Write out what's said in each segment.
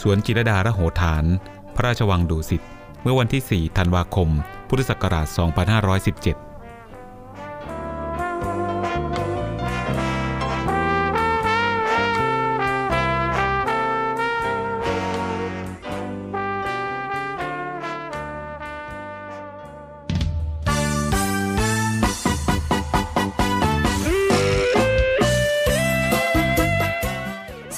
สวนจิรดาระโหฐาน พระราชวังดุสิต เมื่อวันที่ 4 ธันวาคม พุทธศักราช 2517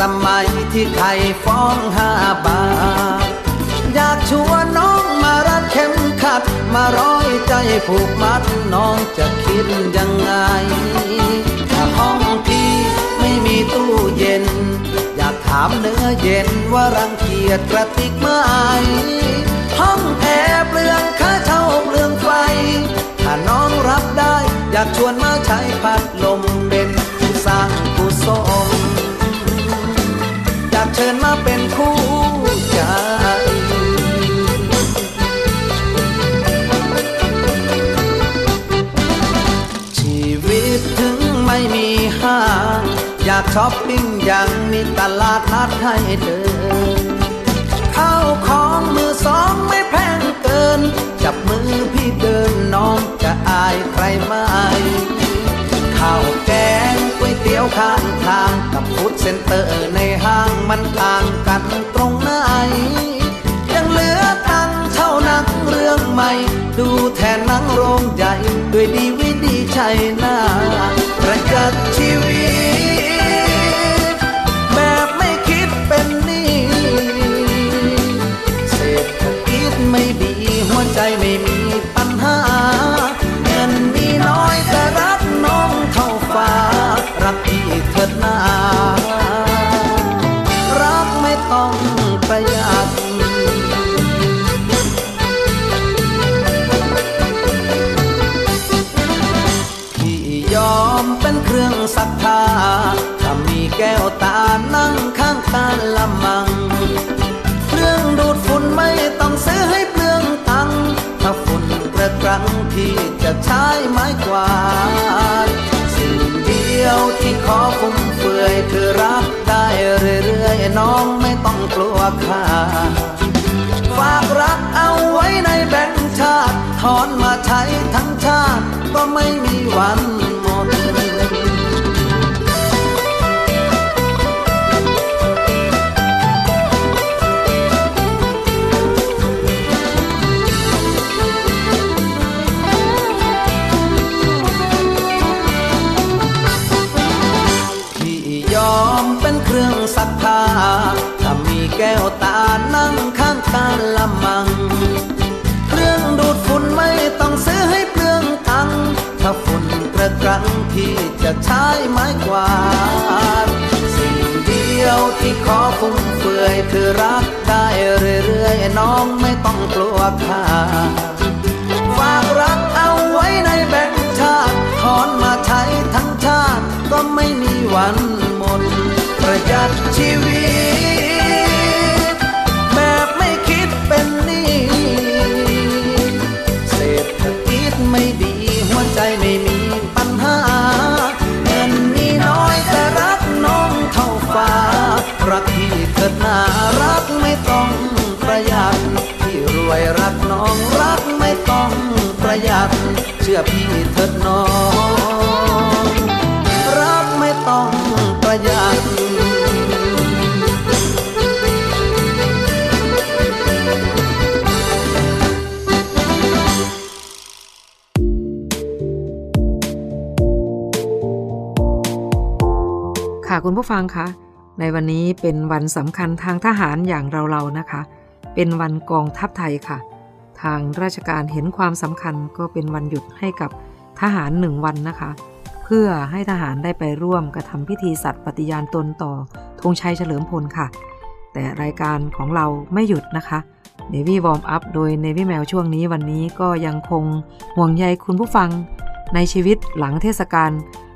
สมัยที่ใครฟ้องห้าบาท อยากชวนน้องมารัดเข็มขัด มาร้อยใจผูกมัดน้องจะคิดยังไง ถ้าห้องพี่ไม่มีตู้เย็น อยากถามเนื้อเย็นว่ารังเกียจกระติกไหมห้องแอร์เปลืองค่าเช่าเปลืองไฟ ถ้าน้องรับได้ อยากชวนมาใช้พัดลม ชิญมาเป็นคู่ใจชีวิตถึงไม่มีห้างอยากช้อปปิ้งยังมีตลาดนัดให้เดินเข้าของมือสองไม่แพงเกิน จับมือพี่เดินน้องจะอายใครไหมข้าวแกง เตี๋ยวข้างทางกับฟู้ดเซ็นเตอร์ในห้างมันต่างกันตรงไหน ยังเหลือตังเท่านังเรื่องใหม่ ดูแทนนังโรงใหญ่ด้วยดีวิดีใช่หน้าประจักษ์ชีวิต แบบไม่คิดเป็นนี้เศรษฐกิจไม่ดีหัวใจไม่มีายกวาสิ่งเดียวที่ขอฟุ่มเฟือยคือรักได้เรื่อยๆน้องไม่ต้องกลัวค่าฝากรักเอาไว้ในแบงค์ชาติถอนมาใช้ทั้งชาติก็ไม่มีวันหมด ซักผ้าถ้ามีแก้วตานั่งข้างกันละมัง เครื่องดูดฝุ่นไม่ต้องซื้อให้เปลืองตัง ถ้าฝุ่นกระกรังพี่จะใช้ไม้กวาด สิ่งเดียวที่ขอฟุ่มเฟือยคือรักได้เรื่อยๆ น้องไม่ต้องกลัวค่าฝากรักเอาไว้ในแบงค์ชาติถอนมาใช้ทั้งชาติก็ไม่มีวันหมด ประหยัดชีวิต แบบไม่คิดเป็นหนี้เศรษฐกิจไม่ดี หัวใจไม่มีปัญหา เงินมีน้อยแต่รักน้องเท่าฟ้า รักพี่เถิดนารักไม่ต้องประหยัดพี่รวยรักน้องรักไม่ต้องประหยัด เชื่อพี่เถิดน้อง คุณผู้ฟังคะในวันนี้เป็นวันสำคัญทางทหารอย่างเราๆนะคะ เป็นวันกองทัพไทยค่ะ ทางราชการเห็นความสำคัญก็เป็นวันหยุดให้กับทหารหนึ่งวันนะคะ เพื่อให้ทหารได้ไปร่วมกระทำพิธีสัตย์ปฏิญาณตนต่อธงชัยเฉลิมพลค่ะ แต่รายการของเราไม่หยุดนะคะ Navy Warm Up โดย Navy Mail ช่วงนี้วันนี้ก็ยังคงห่วงใยคุณผู้ฟังในชีวิตหลังเทศกาล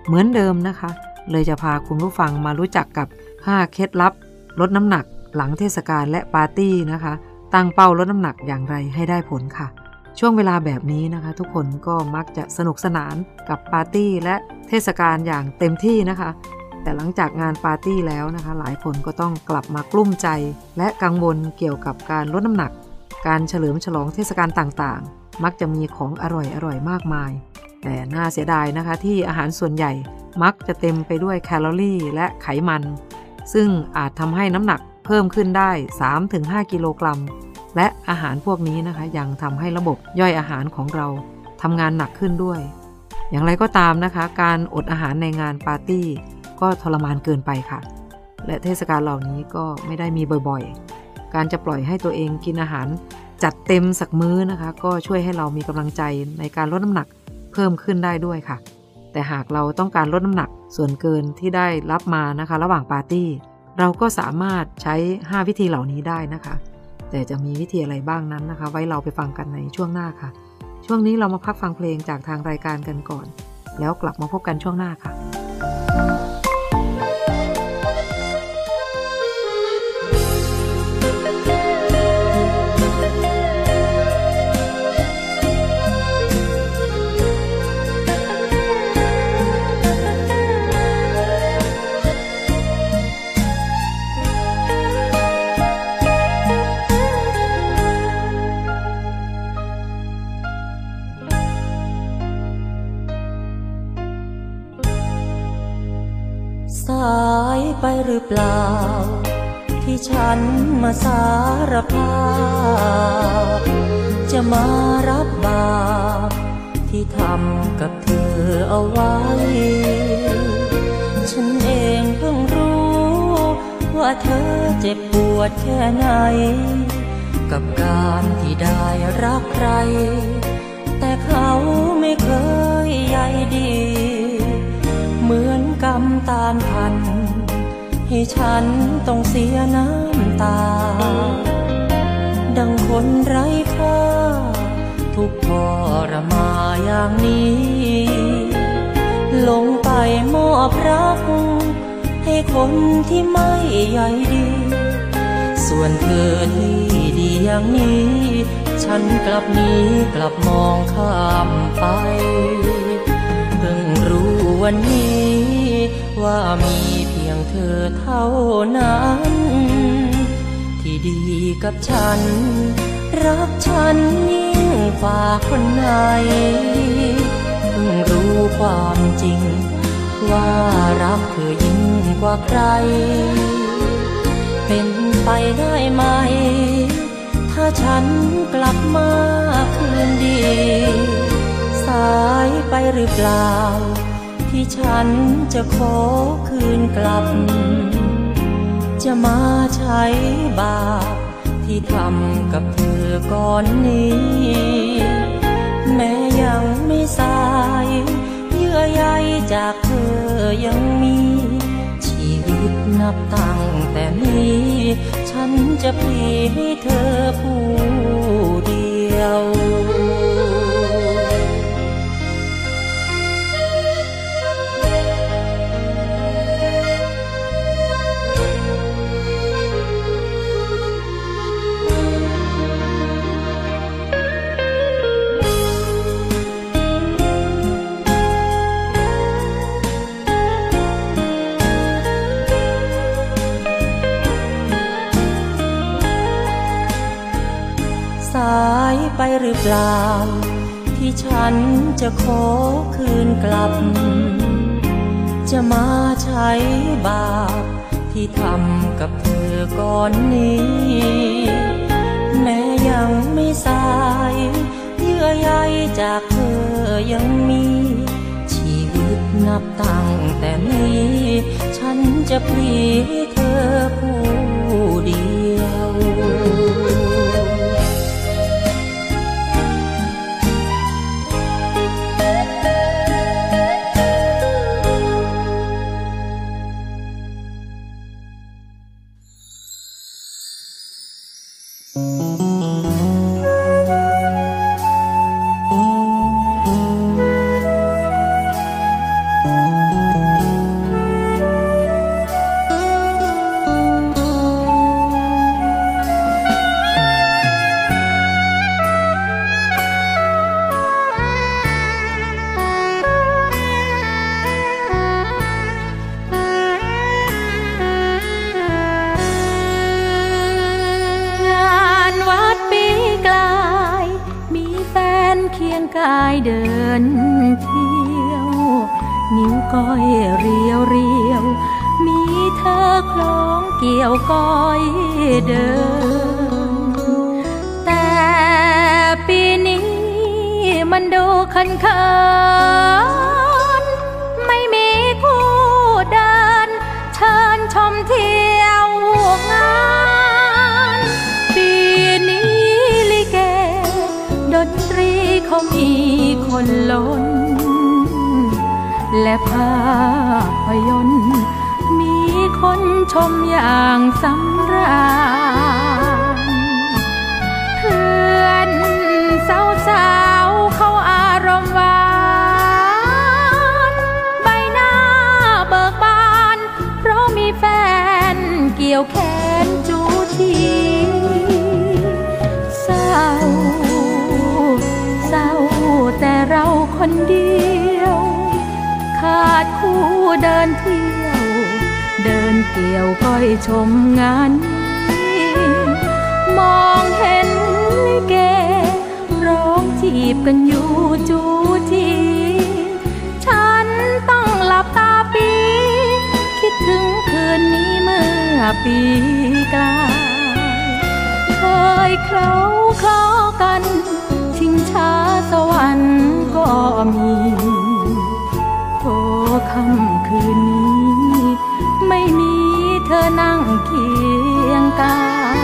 เหมือนเดิมนะคะ เลยจะพาคุณผู้ฟังมารู้จักกับ 5 เคล็ดลับ ลดน้ำหนักหลังเทศกาลและปาร์ตี้นะคะ ตั้งเป้าลดน้ำหนักอย่างไรให้ได้ผลค่ะ ช่วงเวลาแบบนี้นะคะ ทุกคนก็มักจะสนุกสนานกับปาร์ตี้และเทศกาลอย่างเต็มที่นะคะ แต่หลังจากงานปาร์ตี้แล้วนะคะ หลายคนก็ต้องกลับมากลุ้มใจ และกังวลเกี่ยวกับการลดน้ำหนัก การเฉลิมฉลองเทศกาลต่างๆ มักจะมีของอร่อยๆมากมาย แต่น่าเสียดายนะคะที่อาหารส่วนใหญ่มักจะเต็มไปด้วยแคลอรี่และไขมัน ซึ่งอาจทำให้น้ำหนักเพิ่มขึ้นได้ 3-5 กิโลกรัม และอาหารพวกนี้นะคะยังทำให้ระบบย่อยอาหารของเราทำงานหนักขึ้นด้วย อย่างไรก็ตามนะคะ การอดอาหารในงานปาร์ตี้ ก็ทรมานเกินไปค่ะ และเทศกาลเหล่านี้ก็ไม่ได้มีบ่อยๆ การจะปล่อยให้ตัวเองกินอาหารจัดเต็มสักมื้อนะคะ ก็ช่วยให้เรามีกำลังใจในการลดน้ำหนัก เพิ่มขึ้นได้ด้วยค่ะ แต่หากเราต้องการลดน้ำหนักส่วนเกินที่ได้รับมานะคะ ระหว่างปาร์ตี้ เราก็สามารถใช้ 5 วิธีเหล่านี้ได้นะคะ แต่จะมีวิธีอะไรบ้างนั้นนะคะ ไว้เราไปฟังกันในช่วงหน้าค่ะ ช่วงนี้เรามาพักฟังเพลงจากทางรายการกันก่อน แล้วกลับมาพบกันช่วงหน้าค่ะ สายไปหรือเปล่า ที่ฉันมาสารภาพจะมารับบาปที่ทำกับเธอเอาไว้ ฉันเองเพิ่งรู้ ว่าเธอเจ็บปวดแค่ไหน กับการที่ได้รักใคร แต่เขาไม่เคยใยดี กำตามทัน ให้ฉันต้องเสียน้ำตา ดังคนไร้ค่า ทุกทรมาอย่างนี้ ลงไปมอบรัก ให้คนที่ไม่ใยดี ส่วนเธอที่ดีอย่างนี้ ฉันกลับหนี้กลับมองข้ามไป เพิ่งรู้วันนี้ ว่ามีเพียงเธอเท่านั้น ที่ดีกับฉัน รักฉันยิ่งกว่าคนไหนเพิ่งรู้ความจริง ว่ารักเธอยิ่งกว่าใคร เป็นไปได้ไหม ถ้าฉันกลับมาคืนดี สายไปหรือเปล่า ที่ฉันจะขอคืนกลับ จะมาใช้บาปที่ทำกับเธอก่อนนี้ แม้ยังไม่สาย เยื่อใยจากเธอยังมี ชีวิตนับตั้งแต่นี้ ฉันจะพีให้เธอผู้เดียว หรือเปล่า ที่ฉันจะขอคืนกลับ จะมาใช้บาป ที่ทำกับเธอก่อนนี้ แม้ยังไม่สาย เยื่อใยจากเธอยังมี ชีวิตนับตั้งแต่นี้ ฉันจะพลีเธอผู้เดียวายเดินเที่ยว นิ้วก้อยเรียวเรียว มีเธอคล้องเกี่ยวก้อยเดิน แต่ปีนี้มันดูคันเคิน นล้น และภาพยนตร์ มีคนชมอย่างสำราญเพื่อนสาวสาวเขาอารมณ์หวานใบหน้าเบิกบาน เพราะมีแฟนเกี่ยวแขนจูที คนเดียว ขาดคู่เดินเที่ยว เดินเกี่ยวก้อยชมงานนี้มองเห็นลิเก ร้องจีบกันอยู่จูจีฉันต้องหลับตาปี คิดถึงคืนนี้เมื่อปีกลายเคยเคล้าคล้อกัน ชิงช้าสวรรค์ ก็มีโทค่ำคืนนี้ ไม่มีเธอนั่งเคียงกาย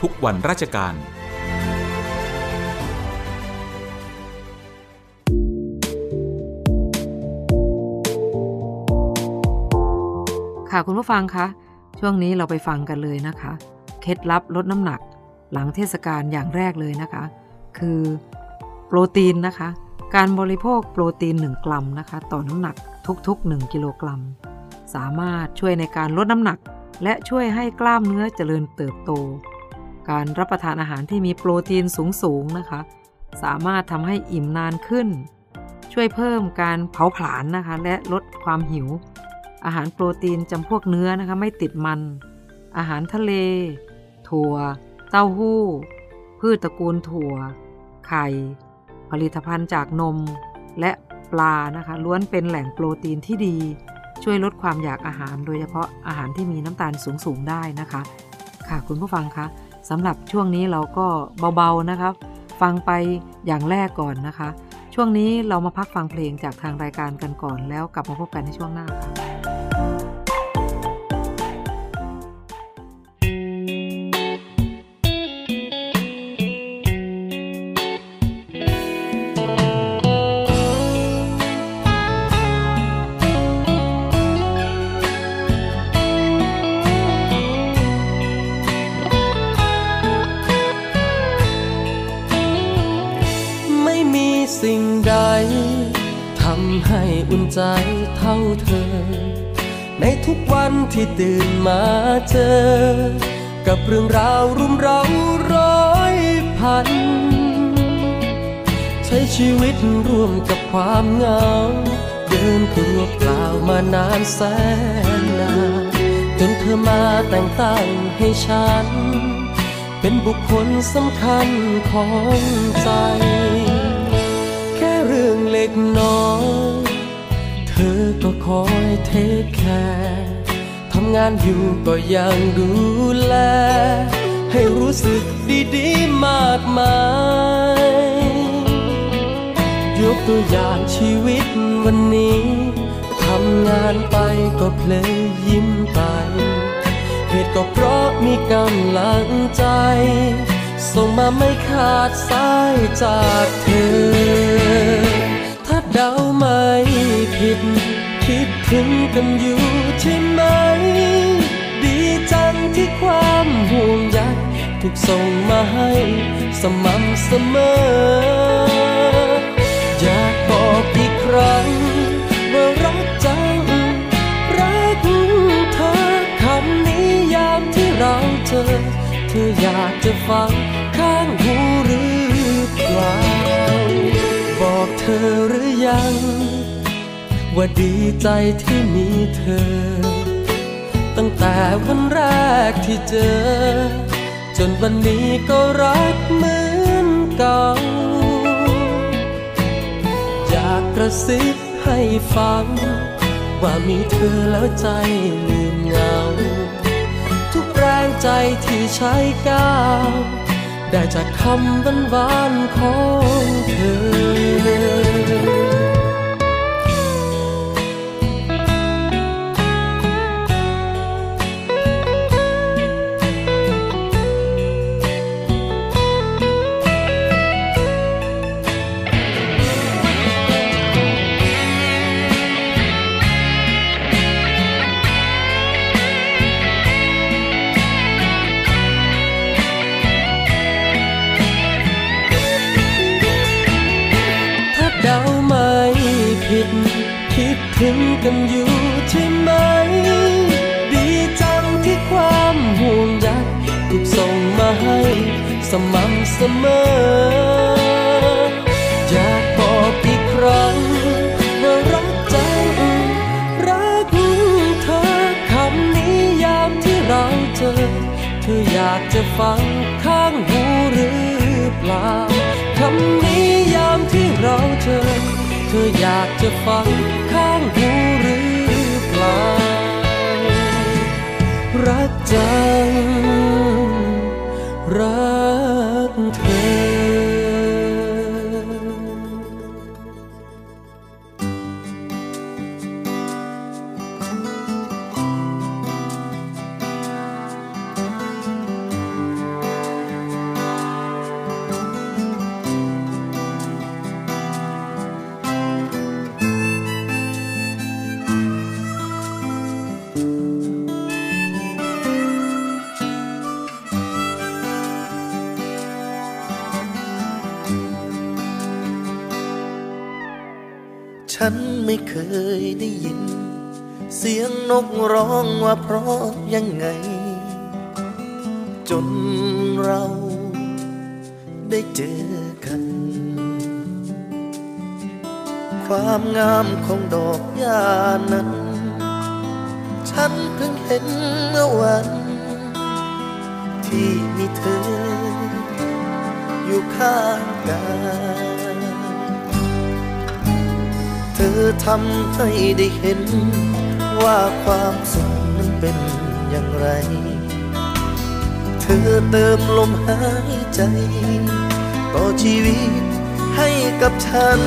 ทุกวันราชการ ค่ะคุณผู้ฟังคะช่วงนี้เราไปฟังกันเลยนะคะ เคล็ดลับลดน้ำหนัก หลังเทศกาลอย่างแรกเลยนะคะ คือโปรตีนนะคะ การบริโภคโปรตีน 1 กรัมนะคะ ต่อน้ำหนักทุกๆ 1 กิโลกรัม สามารถช่วยในการลดน้ำหนัก และช่วยให้กล้ามเนื้อเจริญเติบโต การรับประทานอาหารที่มีโปรตีนสูงๆนะคะ สามารถทำให้อิ่มนานขึ้น ช่วยเพิ่มการเผาผลาญนะคะ และลดความหิว อาหารโปรตีนจำพวกเนื้อนะคะ ไม่ติดมัน อาหารทะเล ถั่ว เต้าหู้ พืชตระกูลถั่ว ไข่ ผลิตภัณฑ์จากนม และปลานะคะ ล้วนเป็นแหล่งโปรตีนที่ดี ช่วยลดความอยากอาหาร โดยเฉพาะอาหารที่มีน้ำตาลสูงๆได้นะคะ ค่ะคุณผู้ฟังคะ สำหรับช่วงนี้เราก็เบาๆนะครับ ฟังไปอย่างแรกก่อนนะคะ ช่วงนี้เรามาพักฟังเพลงจากทางรายการกันก่อนแล้วกลับมาพบกันในช่วงหน้าค่ะ เรื่องราวรุมเร้าร้อยพัน ใช้ชีวิตร่วมกับความเหงา เดินตัวเปล่ามานานแสนนานจนเธอมาแต่งตั้งให้ฉัน เป็นบุคคลสำคัญของใจ แค่เรื่องเล็กน้อย เธอก็คอยเทคแคร์ำงานอยู่ก็ยังดูแล ให้รู้สึกดีๆมากมาย ยกตัวอย่างชีวิตวันนี้ทำงานไปก็เพลยยิ้มไป เหตุก็เพราะมีกำลังใจ ส่งมาไม่ขาดสายจากเธอ ถ้าเดาไม่ผิดคิด ถึงกันอยู่ใช่ไหม ดีจังที่ความห่วงใยถูกส่งมาให้สม่ำเสมอ อยากบอกอีกครั้งว่ารักจัง รักเธอคำนี้ยามที่เราเจอ เธออยากจะฟังข้างหูหรือเปล่า บอกเธอหรือยัง ว่าดีใจที่มีเธอ ตั้งแต่วันแรกที่เจอ จนวันนี้ก็รักเหมือนเก่า อยากกระซิบให้ฟัง ว่ามีเธอแล้วใจลืมเหงา ทุกแรงใจที่ใช้ก้าวได้จากคำบันบานๆของเธอ「 ถึงกันอยู่ใช่ไหม ดีจังที่ความห่วงใยถูกส่งมาให้สม่ำเสมอ อยากบอกอีกครั้งว่ารักจังรักเธอคำนี้ยามที่เราเจอ เธออยากจะฟังข้างหูหรือเปล่าคำนี้ยามที่เราเจอ เธออยากจะฟัง จังรัก นกร้องว่าเพราะยังไง จนเราได้เจอกัน ความงามของดอกหญ้านั้น ฉันเพิ่งเห็นเมื่อวัน ที่มีเธอ อยู่ข้างกายเธอทำให้ได้เห็น ว่าความสุขนั้นเป็นอย่างไร เธอเติมลมหายใจ ต่อชีวิตให้กับฉัน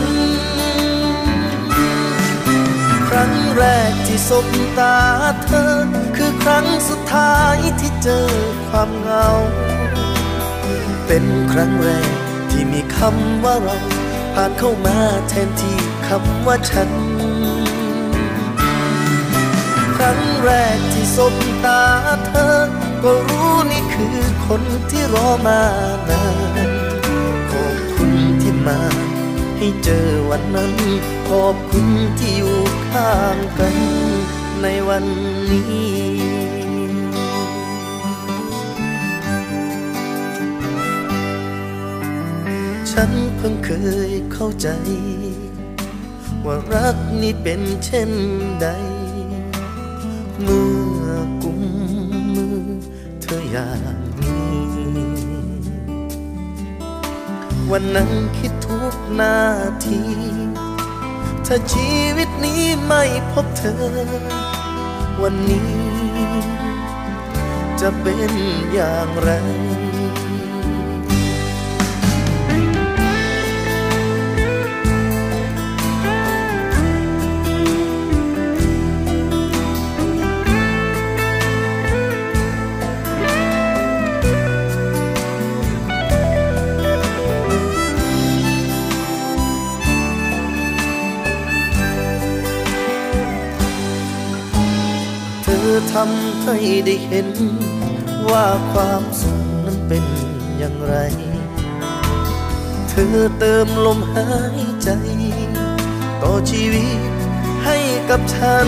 ครั้งแรกที่สบตาเธอ คือครั้งสุดท้ายที่เจอความเหงา เป็นครั้งแรกที่มีคำว่าเราผ่านเข้ามาแทนที่คำว่าฉัน แรกที่สบตาเธอ ก็รู้นี่คือคนที่รอมานานขอบคุณที่มา ให้เจอวันนั้น ขอบคุณที่อยู่ข้างกันในวันนี้ฉันเพิ่งเคยเข้าใจ ว่ารักนี้เป็นเช่นใด เมื่อกุมมือเธออย่างนี้ วันนั้นคิดทุกนาที ถ้าชีวิตนี้ไม่พบเธอ วันนี้ จะเป็นอย่างไร ทำให้ได้เห็น ว่าความสุขนั้นเป็นอย่างไร เธอเติมลมหายใจ ต่อชีวิตให้กับฉัน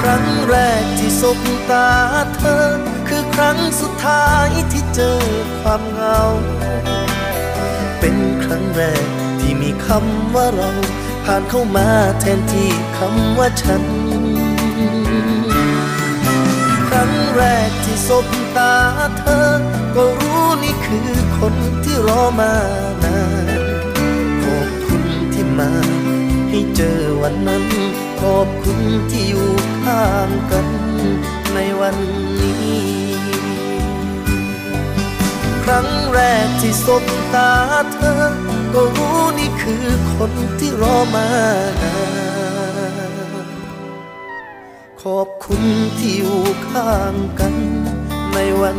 ครั้งแรกที่สบตาเธอ คือครั้งสุดท้ายที่เจอความเหงา เป็นครั้งแรกที่มีคำว่าเรา ผ่านเข้ามาแทนที่คำว่าฉัน ครั้งแรกที่สบตาเธอ ก็รู้นี่คือคนที่รอมานานขอบคุณที่มา ให้เจอวันนั้น ขอบคุณที่อยู่ข้างกันในวันนี้ครั้งแรกที่สบตาเธอ ก็รู้นี่คือคนที่รอมานานขอบคุณที่อยู่ข้างกันในวัน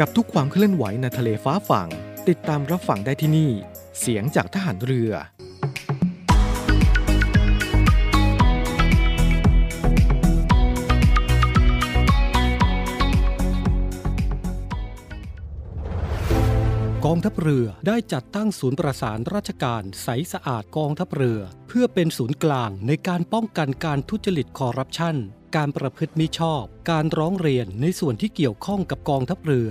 กับทุกความเคลื่อนไหวในทะเลฟ้าฝั่ง ติดตามรับฟังได้ที่นี่ เสียงจากทหารเรือ กองทัพเรือได้จัดตั้งศูนย์ประสานราชการใสสะอาดกองทัพเรือ เพื่อเป็นศูนย์กลางในการป้องกันการทุจริตคอร์รัปชันการประพฤติมิชอบ การร้องเรียนในส่วนที่เกี่ยวข้องกับกองทัพเรือ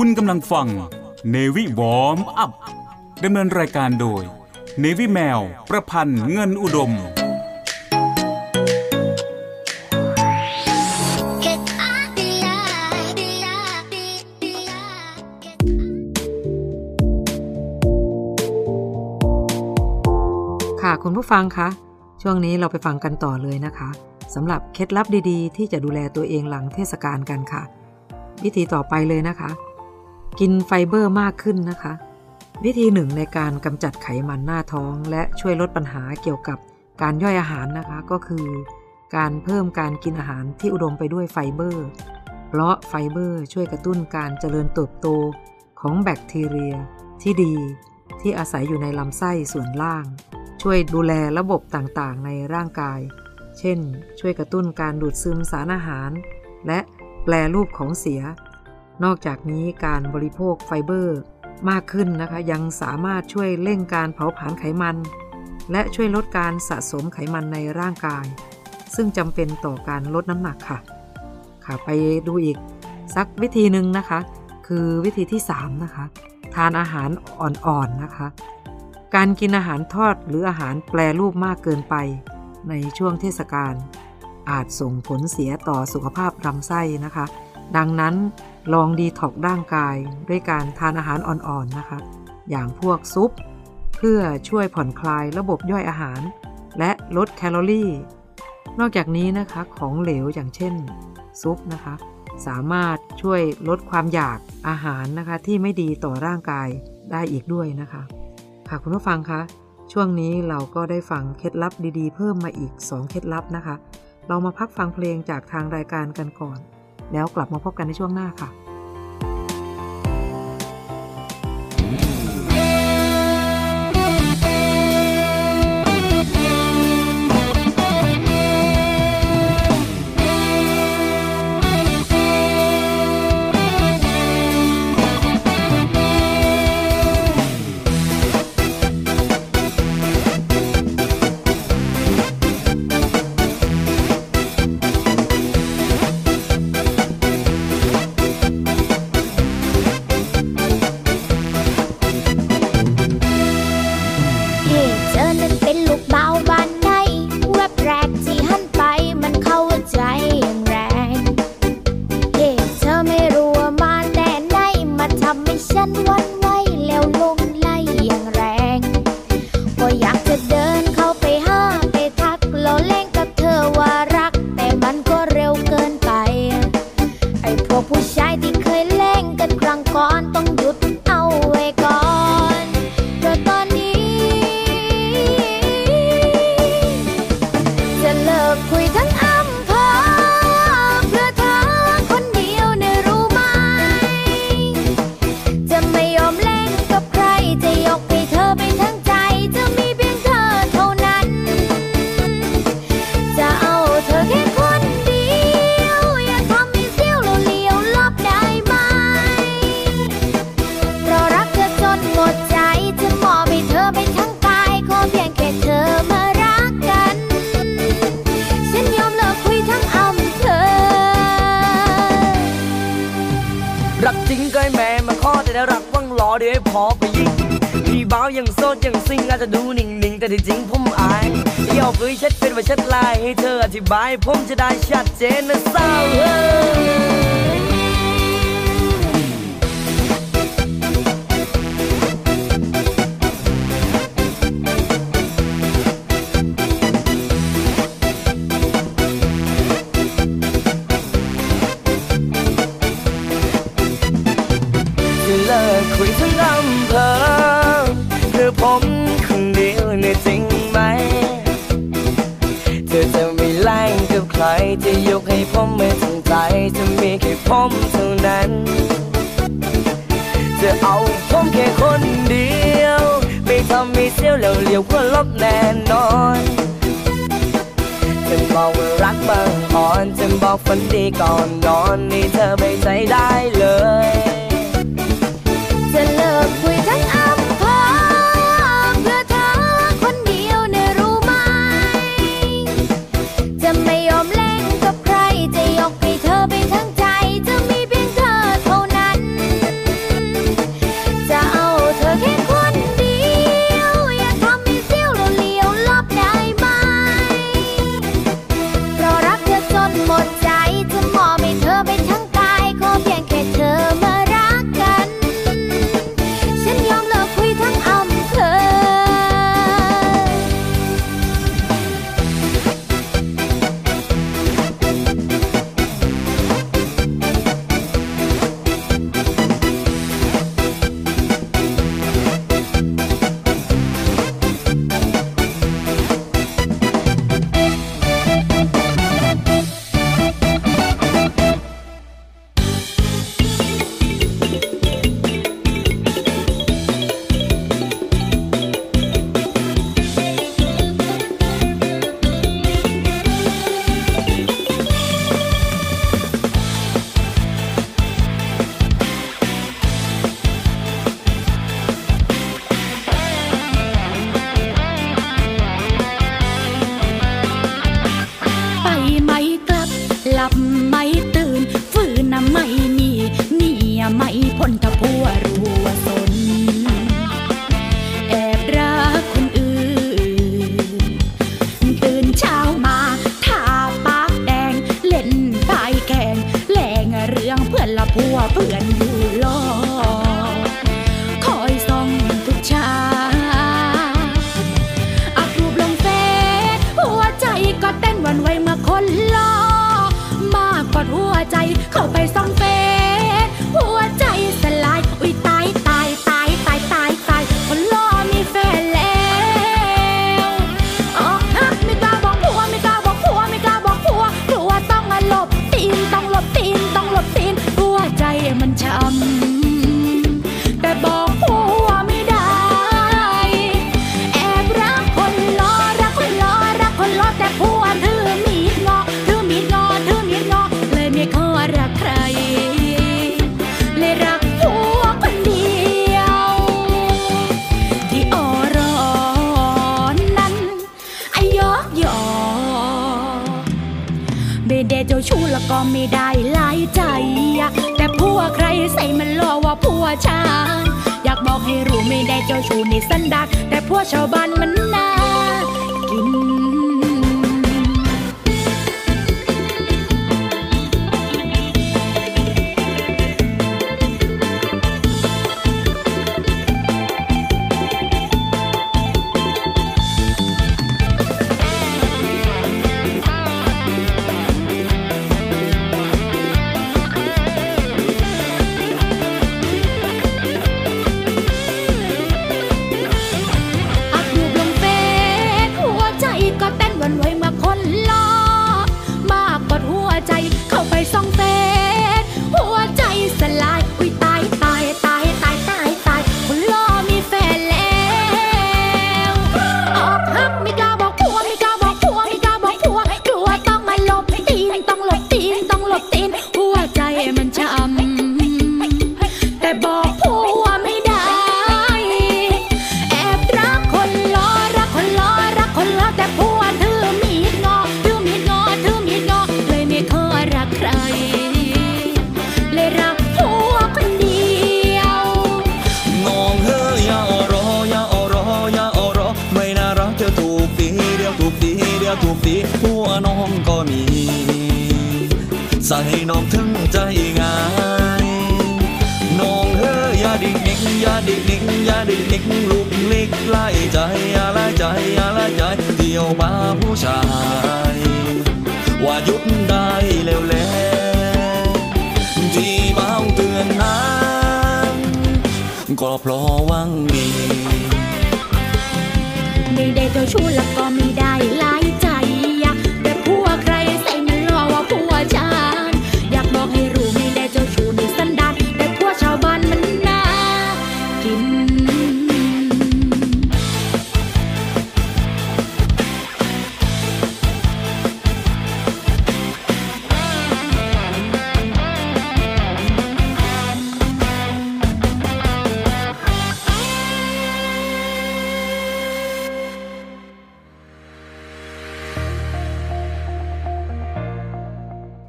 คุณกำลังฟัง Navy Warm Up ดำเนินรายการโดย Navy แมว ประพันธ์เงินอุดม ค่ะคุณผู้ฟังคะช่วงนี้เราไปฟังกันต่อเลยนะคะสำหรับเคล็ดลับดีๆ ที่จะดูแลตัวเองหลังเทศกาลกันค่ะ วิธีต่อไปเลยนะคะ กินไฟเบอร์มากขึ้นนะคะ วิธีหนึ่งในการกำจัดไขมันหน้าท้อง และช่วยลดปัญหาเกี่ยวกับการย่อยอาหารนะคะก็คือ การเพิ่มการกินอาหารที่อุดมไปด้วยไฟเบอร์ เพราะไฟเบอร์ช่วยกระตุ้นการเจริญเติบโตของแบคทีเรียที่ดี ที่อาศัยอยู่ในลำไส้ส่วนล่าง ช่วยดูแลระบบต่างๆ ในร่างกาย เช่น ช่วยกระตุ้นการดูดซึมสารอาหาร และแปลรูปของเสีย นอกจากนี้การบริโภคไฟเบอร์ มากขึ้นนะคะยังสามารถช่วยเร่งการเผาผลาญไขมัน และช่วยลดการสะสมไขมันในร่างกาย ซึ่งจำเป็นต่อการลดน้ำหนักค่ะ ค่ะไปดูอีกสักวิธีหนึ่งนะคะ คือวิธีที่ 3 นะคะ ทานอาหารอ่อนๆนะคะ การกินอาหารทอดหรืออาหารแปรรูปมากเกินไป ในช่วงเทศกาลอาจส่งผลเสียต่อสุขภาพลำไส้นะคะ ดังนั้นลองดีท็อกร่างกายด้วยการทานอาหารอ่อนๆนะคะ อย่างพวกซุป เพื่อช่วยผ่อนคลายระบบย่อยอาหาร และลดแคลอรี่ นอกจากนี้นะคะของเหลวอย่างเช่นซุปนะคะ สามารถช่วยลดความอยากอาหารนะคะที่ไม่ดีต่อร่างกายได้อีกด้วยนะคะ ค่ะคุณผู้ฟังคะช่วงนี้เราก็ได้ฟังเคล็ดลับดีๆ เพิ่มมาอีก 2 เคล็ดลับนะคะ เรามาพักฟังเพลงจากทางรายการกันก่อน แล้วกลับมาพบกันในช่วงหน้าค่ะ บายผมจะได้ ไม่งใจจะมีแค่ผมเท่านั้น จะเอาผมแค่คนเดียว ไม่ทำมีเสียวเหลวเหลียวก็ลบแน่นอนจะบอกว่ารักบางอ่อนจะบอกฝันดีก่อนนอนนี่เธอไม่ใจได้เลย กลับ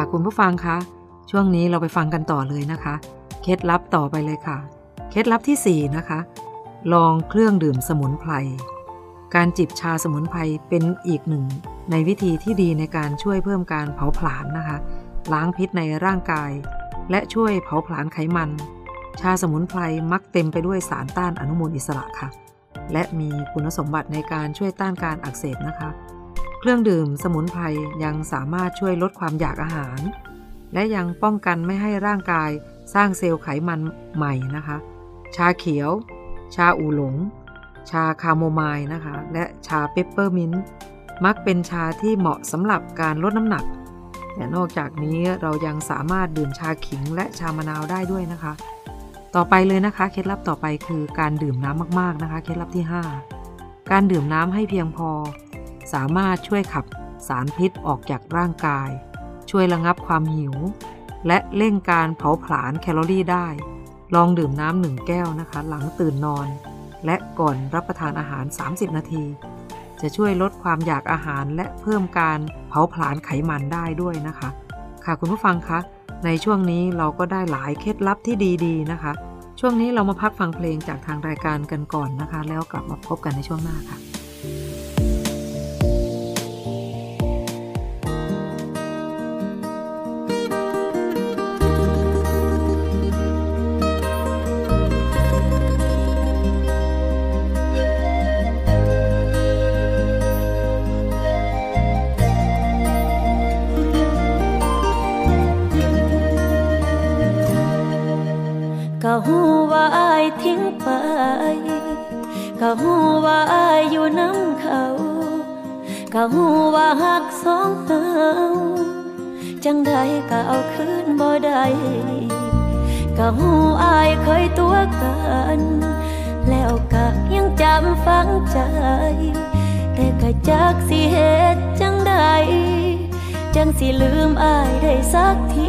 ค่ะคุณผู้ฟังคะ ช่วงนี้เราไปฟังกันต่อเลยนะคะ เคล็ดลับต่อไปเลยค่ะ เคล็ดลับที่ 4 นะคะ ลองเครื่องดื่มสมุนไพร การจิบชาสมุนไพรเป็นอีกหนึ่ง ในวิธีที่ดีในการช่วยเพิ่มการเผาผลาญนะคะ ล้างพิษในร่างกาย และช่วยเผาผลาญไขมัน ชาสมุนไพรมักเต็มไปด้วยสารต้านอนุมูลอิสระค่ะ และมีคุณสมบัติในการช่วยต้านการอักเสบนะคะ เครื่องดื่มสมุนไพรยังสามารถช่วยลดความอยากอาหาร และยังป้องกันไม่ให้ร่างกายสร้างเซลล์ไขมันใหม่นะคะ ชาเขียว ชาอูหลง ชาคาโมไมล์นะคะ และชาเปปเปอร์มินต์มักเป็นชาที่เหมาะสำหรับการลดน้ำหนัก แต่นอกจากนี้เรายังสามารถดื่มชาขิงและชามะนาวได้ด้วยนะคะ ต่อไปเลยนะคะ เคล็ดลับต่อไปคือการดื่มน้ำมากๆนะคะ เคล็ดลับที่ 5 การดื่มน้ำให้เพียงพอ สามารถช่วยขับสารพิษออกจากร่างกาย ช่วยระงับความหิว และเร่งการเผาผลาญแคลอรี่ได้ ลองดื่มน้ำหนึ่งแก้วนะคะ หลังตื่นนอน และก่อนรับประทานอาหาร 30 นาที จะช่วยลดความอยากอาหารและเพิ่มการเผาผลาญไขมันได้ด้วยนะคะ ค่ะคุณผู้ฟังคะในช่วงนี้เราก็ได้หลายเคล็ดลับที่ดีๆนะคะ ช่วงนี้เรามาพักฟังเพลงจากทางรายการกันก่อนนะคะ แล้วกลับมาพบกันในช่วงหน้าค่ะ ก็หูว่าอายทิ้งไป ก็หูว่าอายอยู่น้ำเขา ก็หูว่าหักสองเฮาจังใดก็เอาคืนบ่ได้ก็หูอายเคยตัวกัน แล้วก็ยังจำฝังใจ แต่ก็จักสิเหตุจังใดจังสิลืมอายได้สักที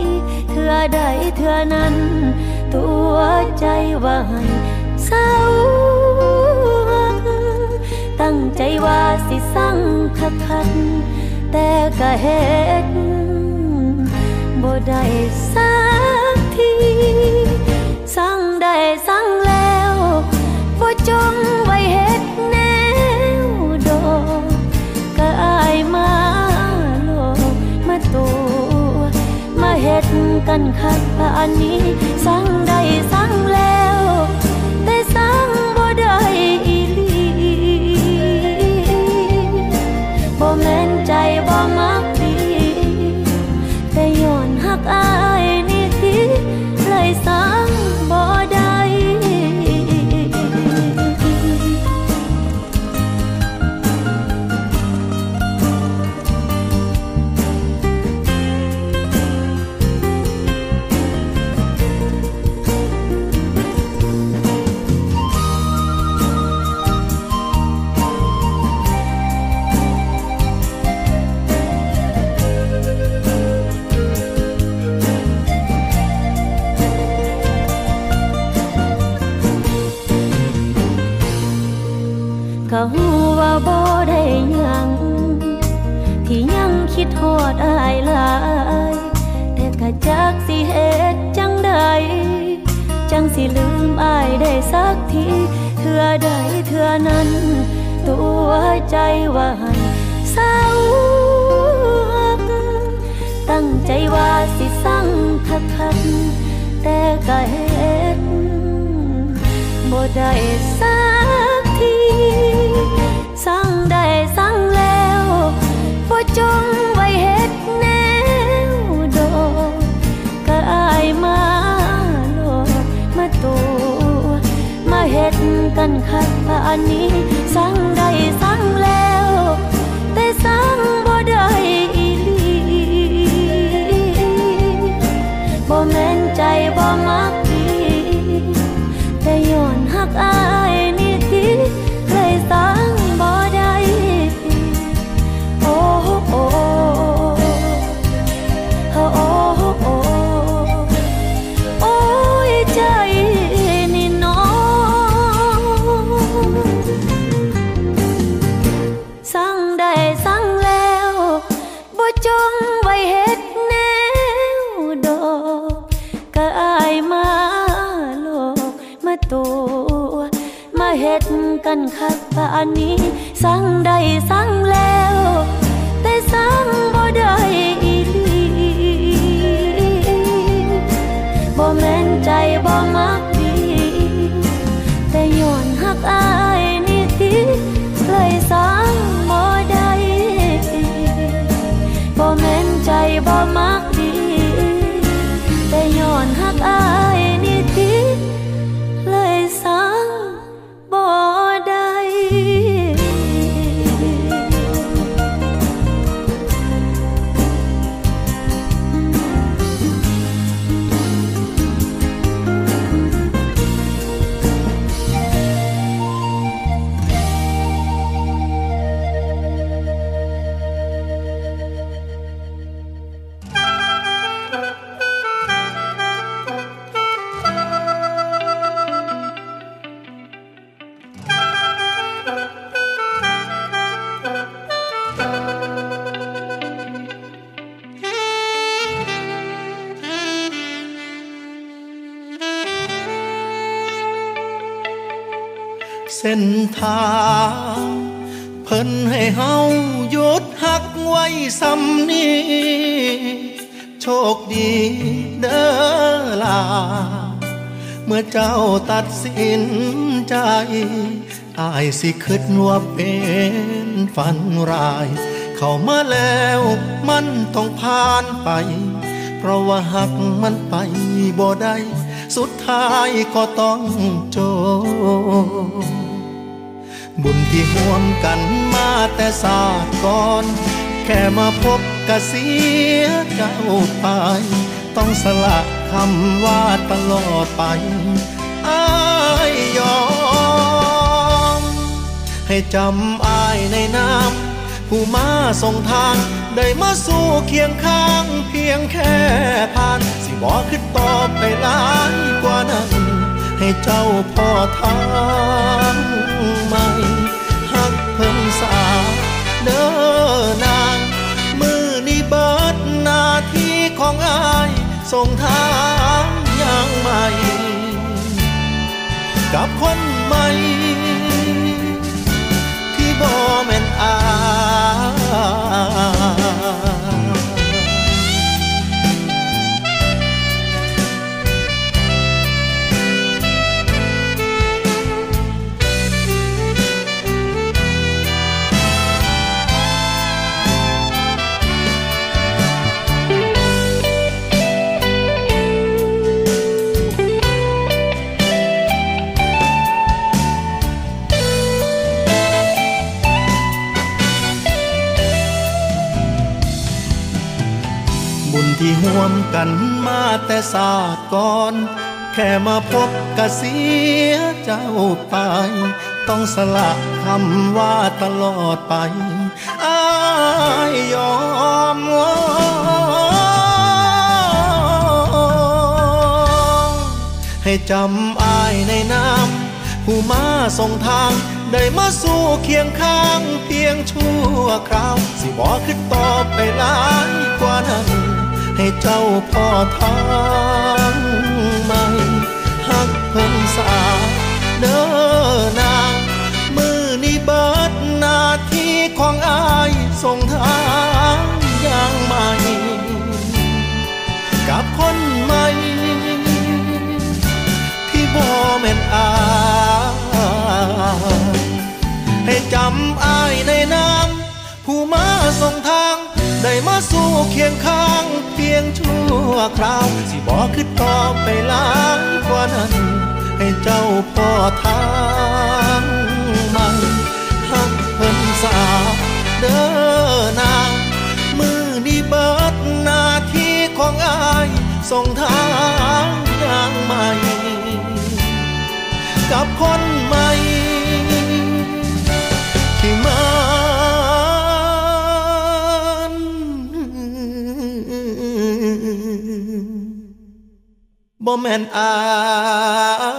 เถื่อใดเถื่อนั้น ตัวใจว่าให้เศร้าตั้งใจว่าสิสั่งคักคักแต่ก็เฮ็ดบ่ได้สักทีสั่งได้สั่งแล้วบ่จง กันคักป่านนี้สังได้ อายหลายแต่ก็จักสิเหตุจังใดจังสิลืมอายได้สักทีเถื่อใดเถื่อนั้น ตัวใจว่าให้เศร้าตั้งใจว่าสิสั่งคักคักแต่ก็เฮ็ดบ่ได้สักทีสั่งได้สั่งแล้วบ่จง ไว้เฮ็ดแนวโดกก็อายมาโลดมาตัวมาเฮ็ดกันคักป่านนี้สั่งได้สั่งแล้ว แต่สั่งบ่ได้ เส้นทางเพิ่นให้เฮาหยุดหักไว้สำนี้ โชคดีเด้อล่ะเมื่อเจ้าตัดสินใจอายสิคิดว่าเป็นฝันร้าย เข้ามาแล้วมันต้องผ่านไป เพราะว่าหักมันไปบ่ได้สุดท้ายก็ต้องจบ บุญที่ห่วมกันมาแต่ศาสตร์ก่อน แค่มาพบกะเสียเจ้าไป ต้องสละคำว่าตลอดไปอายยอม ให้จำอายในน้ำผู้มาส่งทาง ได้มาสู้เคียงข้างเพียงแค่ผ่าน สิบอกขึ้นต่อไปหลายกว่านั้น ให้เจ้าพ่อทาง ใหม่หักเพิ่มสาเด้อนางมือนี้เบิดหน้าที่ของอายส่งทางอย่างใหม่ กับคนใหม่ กันมาแต่ศาสตร์ก่อน แค่มาพบกะเสียเจ้าไป ต้องสละคำว่าตลอดไปอายยอมให้จำอายในน้ำผู้มาส่งทางได้มาสู่เคียงข้างเพียงชั่วคราว สิบอกขึ้นต่อไปหลายกว่านั้น ให้เจ้าพ่อทางใหม่ฮักเพิ่นสาเด้อนางมือนี้เบิดหน้าที่ของอายส่งทางอย่างใหม่ กับคนใหม่ ที่บ่แม่นอายให้จำอายในน้ำผู้มาส่งทาง ได้มาสู่เคียงข้าง ยงชั่วคราว สิบอกคือต่อไปหลายกว่านั้น ให้เจ้าพ่อทางใหม่ฮักเพิ่นสาเด้อนางมือนี้เบิดหน้าที่ของอายส่งทางอย่างใหม่ กับคนใหม่ บ่แม่นอาย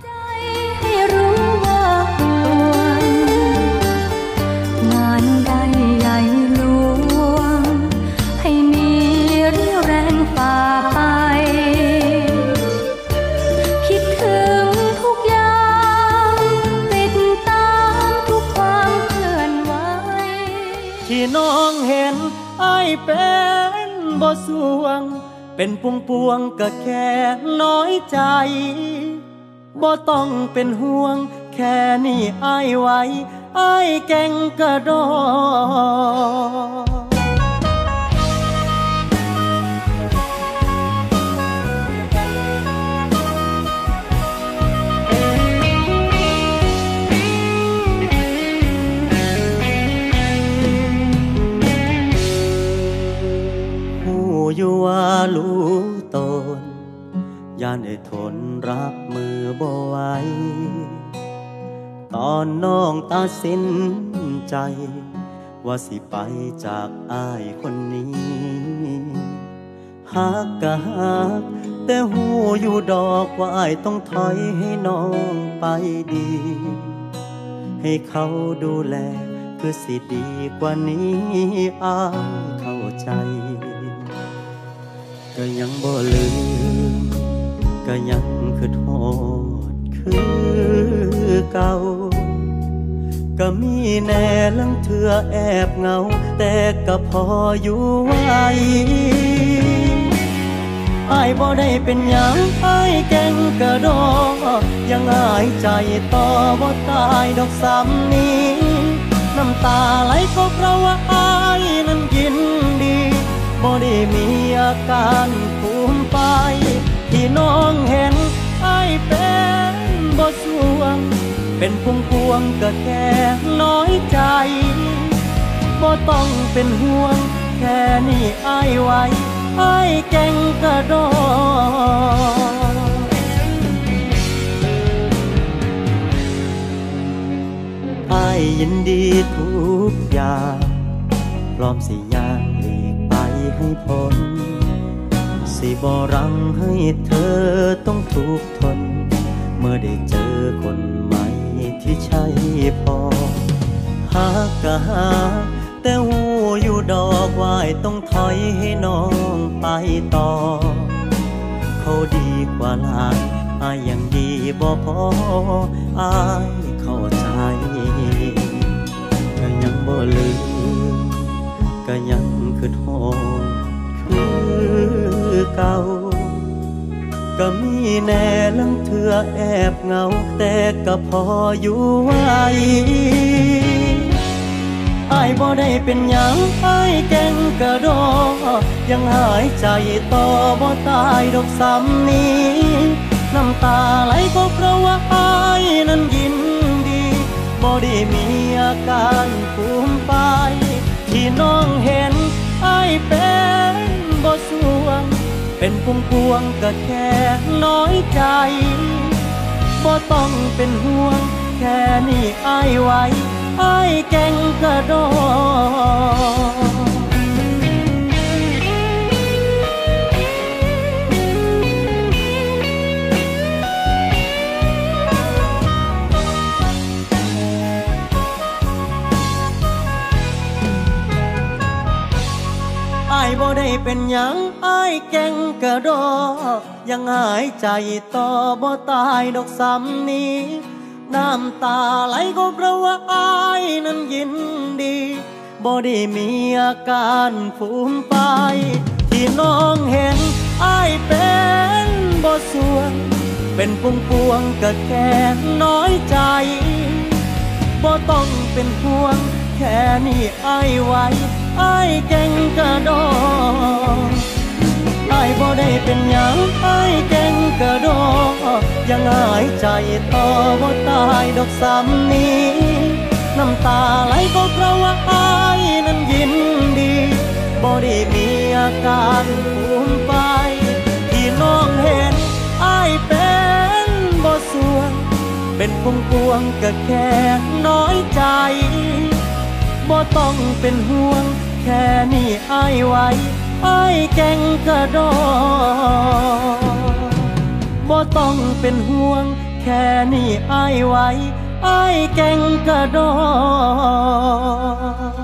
เป็นปวงปวงก็แค่น้อยใจ บ่ต้องเป็นห่วง แค่นี้ไอ้ายไวไอ้ายเก่งกระโดด อยู่ว่ารู้ตนย่านได้ทนรับมือบ่ไหวตอนน้องตัดสินใจ ว่าสิไปจากอ้ายคนนี้หักกะหักแต่หูอยู่ดอกว่าอ้ายต้องถอยให้น้องไปดี ให้เขาดูแลคือสิดีกว่านี้อ้ายเข้าใจ ก็ยังบ่ลืม ก็ยังคือโทษคือเก่า ก็มีแน่ลังเถื่อแอบเงา แต่ก็พออยู่ไหวอายบ่ได้เป็นหยังอายแกงกระดอยังอายใจต่อบ่ตายดอกซ้ำนี้ น้ำตาไหลก็เพราะว่าอายนั้นยินดี บ่ได้มีอาการภูมิไป ที่น้องเห็นไอ้เป็นบ่สวง เป็นพวงพวงก็แค่น้อยใจบ่ต้องเป็นห่วง แค่นี้ไอ้ไหวไอ้เก่งกระโดดอายยินดีทุกร้อมสิยาง ให้พ้นสิบ่รังให้เธอต้องทุกข์ทน เมื่อได้เจอคนใหม่ที่ใช่พอ หากกะหา แต่หูอยู่ดอกวายต้องถอยให้น้องไปต่อ เขาดีกว่าลายอายยังดีบ่พออายเข้าใจก็ยังบ่ลืมก็ยังคือทอ คือเก่า ก็มีแน่ลังเถื่อแอบเงา แต่ก็พออยู่ไหวอายบ่ได้เป็นหยังอายแก่งกระดอยังหายใจต่อบ่ตายดอกซ้ำนี้น้ำตาไหลก็เพราะว่าอายนั้นยินดีบ่ได้มีอาการภูมิไป ที่น้องเห็นอายเป็นบ่สวง เป็นพวงพวงก็แค่น้อยใจบ่ต้องเป็นห่วง แค่นี้อายไว้อายแก่งกระโดดอายบ่ได้เป็นหยังายแก่งกระโดดยังหายใจต่อบ่ตายดอกซ้ำนี้ น้ำตาไหลก็เพราะว่าอายนั้นยินดีบ่ได้มีอาการฟูมไป ที่น้องเห็นอายเป็นบ่ส่วน เป็นพวงพวงๆก็แค่น้อยใจบ่ต้องเป็นห่วง แค่นี้อายไว้อายแก่งกระดดอายบ่ได้เป็นหยังไอายแก่งกระโดยังหายใจต่อบ่ตายดอกซ้ำนี้ น้ำตาไหลก็เพราะว่าอายนั้นยินดีบ่ได้มีอาการภูมิไป ที่น้องเห็นอายเป็นบ่ส่วนเป็นพวงพวงก็แค่น้อยใจบ่ต้องเป็นห่วงแค่นี้อายไว้ อายแก่งกระโดดบ่ต้องเป็นห่วง แค่นี้อายไว้อายแก่งกระโดด